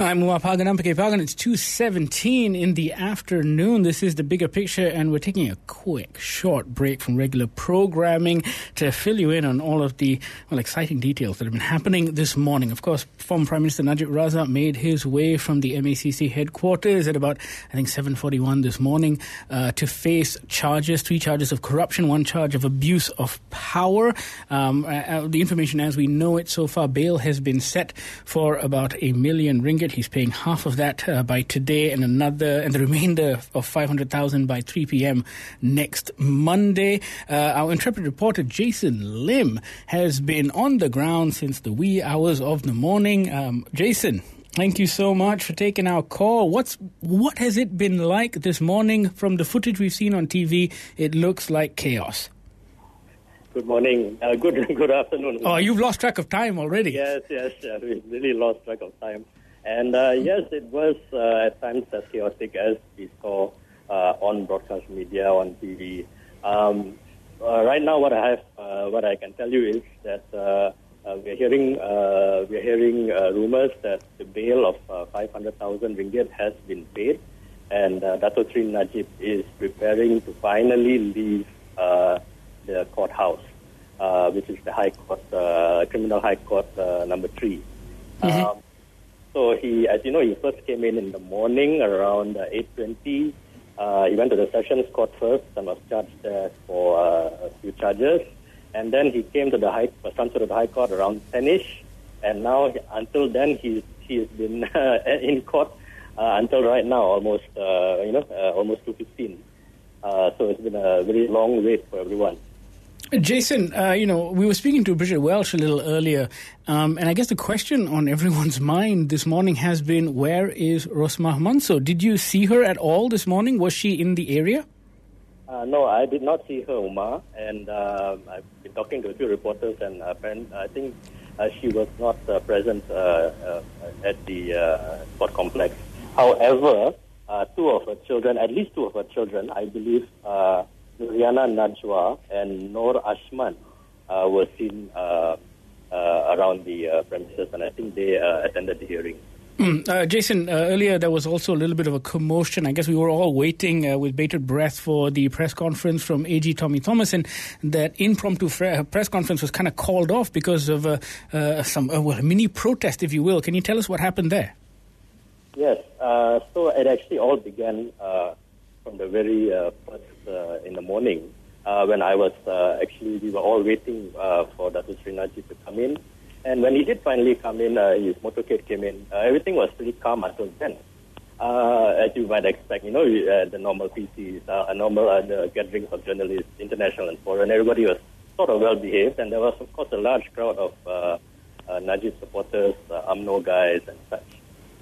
I'm Umapagan, I'm Pagan. It's 2.17 in the afternoon. This is The Bigger Picture, and we're taking a quick, short break from regular programming to fill you in on all of the, well, exciting details that have been happening this morning. Of course, former Prime Minister Najib Razak made his way from the MACC headquarters at about, I think, 7.41 this morning uh, to face charges, three charges of corruption, one charge of abuse of power. Um, uh, the information as we know it so far, bail has been set for about a million ringgit. He's paying half of that uh, by today, and another, and the remainder of five hundred thousand by three p.m. next Monday. Uh, our intrepid reporter Jason Lim has been on the ground since the wee hours of the morning. Um, Jason. Thank you so much for taking our call. What's what has it been like this morning? From the footage we've seen on TV, it looks like chaos. Good morning. Uh, good good afternoon. Oh, you've lost track of time already. Yes, yes, yeah, we really lost track of time. And uh, yes, it was uh, at times as chaotic as we saw uh, on broadcast media, on TV. Um, uh, right now, what I have, uh, what I can tell you is that uh, uh, we're hearing, uh, we're hearing uh, rumors that the bail of uh, 500,000 ringgit has been paid, and uh, Dato Sri Najib is preparing to finally leave uh, the courthouse, uh, which is the High Court, uh, Criminal High Court uh, number 3 Um, so he, as you know, he first came in in the morning around uh, 8:20. Uh, he went to the Sessions Court first and was charged there for uh, a few charges, and then he came to the High, the High Court around 10ish, and now he- until then he's he's been in court uh, until right now, almost uh, you know uh, almost 2:15. Uh, so it's been a very long wait for everyone. Jason, uh, you know, we were speaking to Bridget Welsh a little earlier, um, and I guess the question on everyone's mind this morning has been, where is Rosmah Mansor? Did you see her at all this morning? Was she in the area? Uh, no, I did not see her, Uma, and uh, I've been talking to a few reporters, and apparent, I think uh, she was not uh, present uh, uh, at the uh, sport complex. However, uh, two of her children, at least two of her children, I believe, Nooryana Najwa and Norashman, uh, were seen uh, uh, around the uh, premises, and I think they uh, attended the hearing. Mm, uh, Jason, uh, earlier there was also a little bit of a commotion. I guess we were all waiting uh, with bated breath for the press conference from AG Tommy Thomas, and that impromptu fre- press conference was kind of called off because of uh, uh, some uh, well, a mini protest, if you will. Can you tell us what happened there? Yes, uh, so it actually all began uh, from the very uh, first uh, in the morning uh, when I was uh, actually, we were all waiting uh, for Dato Sri Najib to come in. And when he did finally come in, uh, his motorcade came in, uh, everything was pretty calm until then. Uh, as you might expect, you know, uh, the normal PCs, uh, a normal uh, the gatherings of journalists, international and foreign, everybody was sort of well behaved, and there was, of course, a large crowd of uh, uh, Najib supporters, uh, UMNO guys, and such.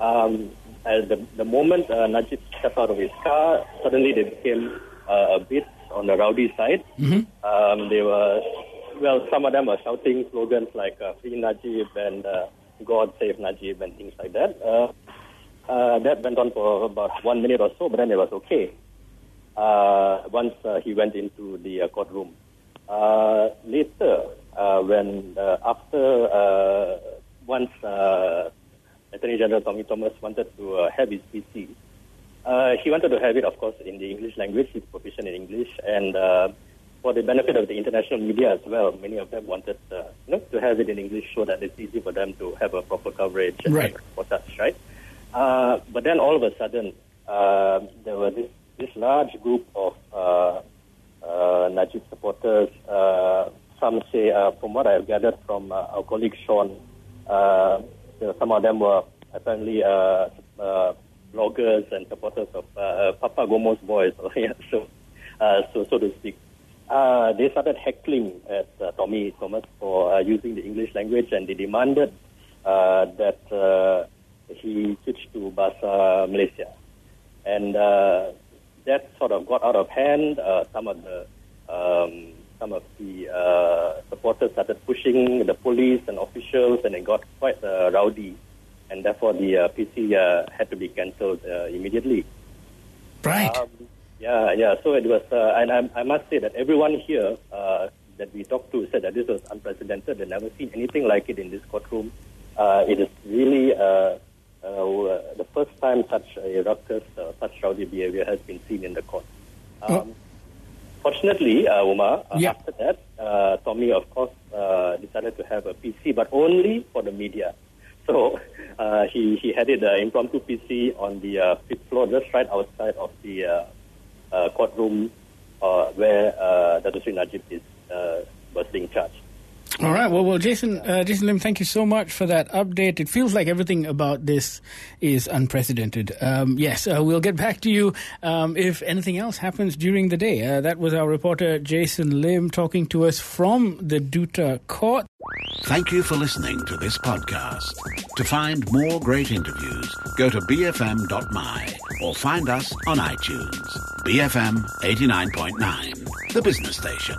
Um, at the, the moment uh, Najib stepped out of his car, suddenly they became uh, a bit on the rowdy side. Um, they were, well, some of them were shouting slogans like uh, Free Najib and uh, God Save Najib and things like that. Uh, uh, that went on for about one minute or so, but then it was okay. Uh, once uh, he went into the uh, courtroom. Uh, later, uh, when uh, after uh, once uh, Attorney General Tommy Thomas wanted to uh, have his PC, uh, he wanted to have it, of course, in the English language. He's proficient in English, and uh, for the benefit of the international media as well, many of them wanted uh, you know, to have it in English so that it's easy for them to have a proper coverage and Right. for such, right? Uh, but then all of a sudden, uh, there was this, this large group of uh, uh, Najib supporters. Uh, some say, uh, from what I've gathered from uh, our colleague Sean, uh, some of them were apparently uh, uh, bloggers and supporters of uh, Papagomo's boys, yeah, so, uh, so so to speak. Uh, they started heckling at uh, Tommy Thomas for uh, using the English language, and they demanded uh, that uh, he switch to Bahasa Malaysia. And uh, that sort of got out of hand. Uh, some of the um, some of the uh, supporters started pushing the police and officials, and it got quite uh, rowdy. And therefore, the uh, PC uh, had to be cancelled uh, immediately. Right. Um, Yeah, yeah. So it was, uh, and I, I, must say that everyone here uh, that we talked to said that this was unprecedented. They've never seen anything like it in this courtroom. Uh, it is really uh, uh, the first time such a ruckus, uh, such rowdy behavior has been seen in the court. Um, oh. Fortunately, uh, Umar, yeah. after that, Tommy, of course, decided to have a PC, but only for the media. So Uh, he, he had an uh, impromptu PC on the uh, fifth floor, just right outside of the courtroom where uh, Dato Sri Najib is, was being charged. All right. Well, well, Jason, uh, Jason Lim, thank you so much for that update. It feels like everything about this is unprecedented. Um, yes, uh, we'll get back to you um, if anything else happens during the day. Uh, that was our reporter Jason Lim talking to us from the Duta Court. Thank you for listening to this podcast. To find more great interviews, go to bfm.my or find us on iTunes. BFM 89.9, the business station.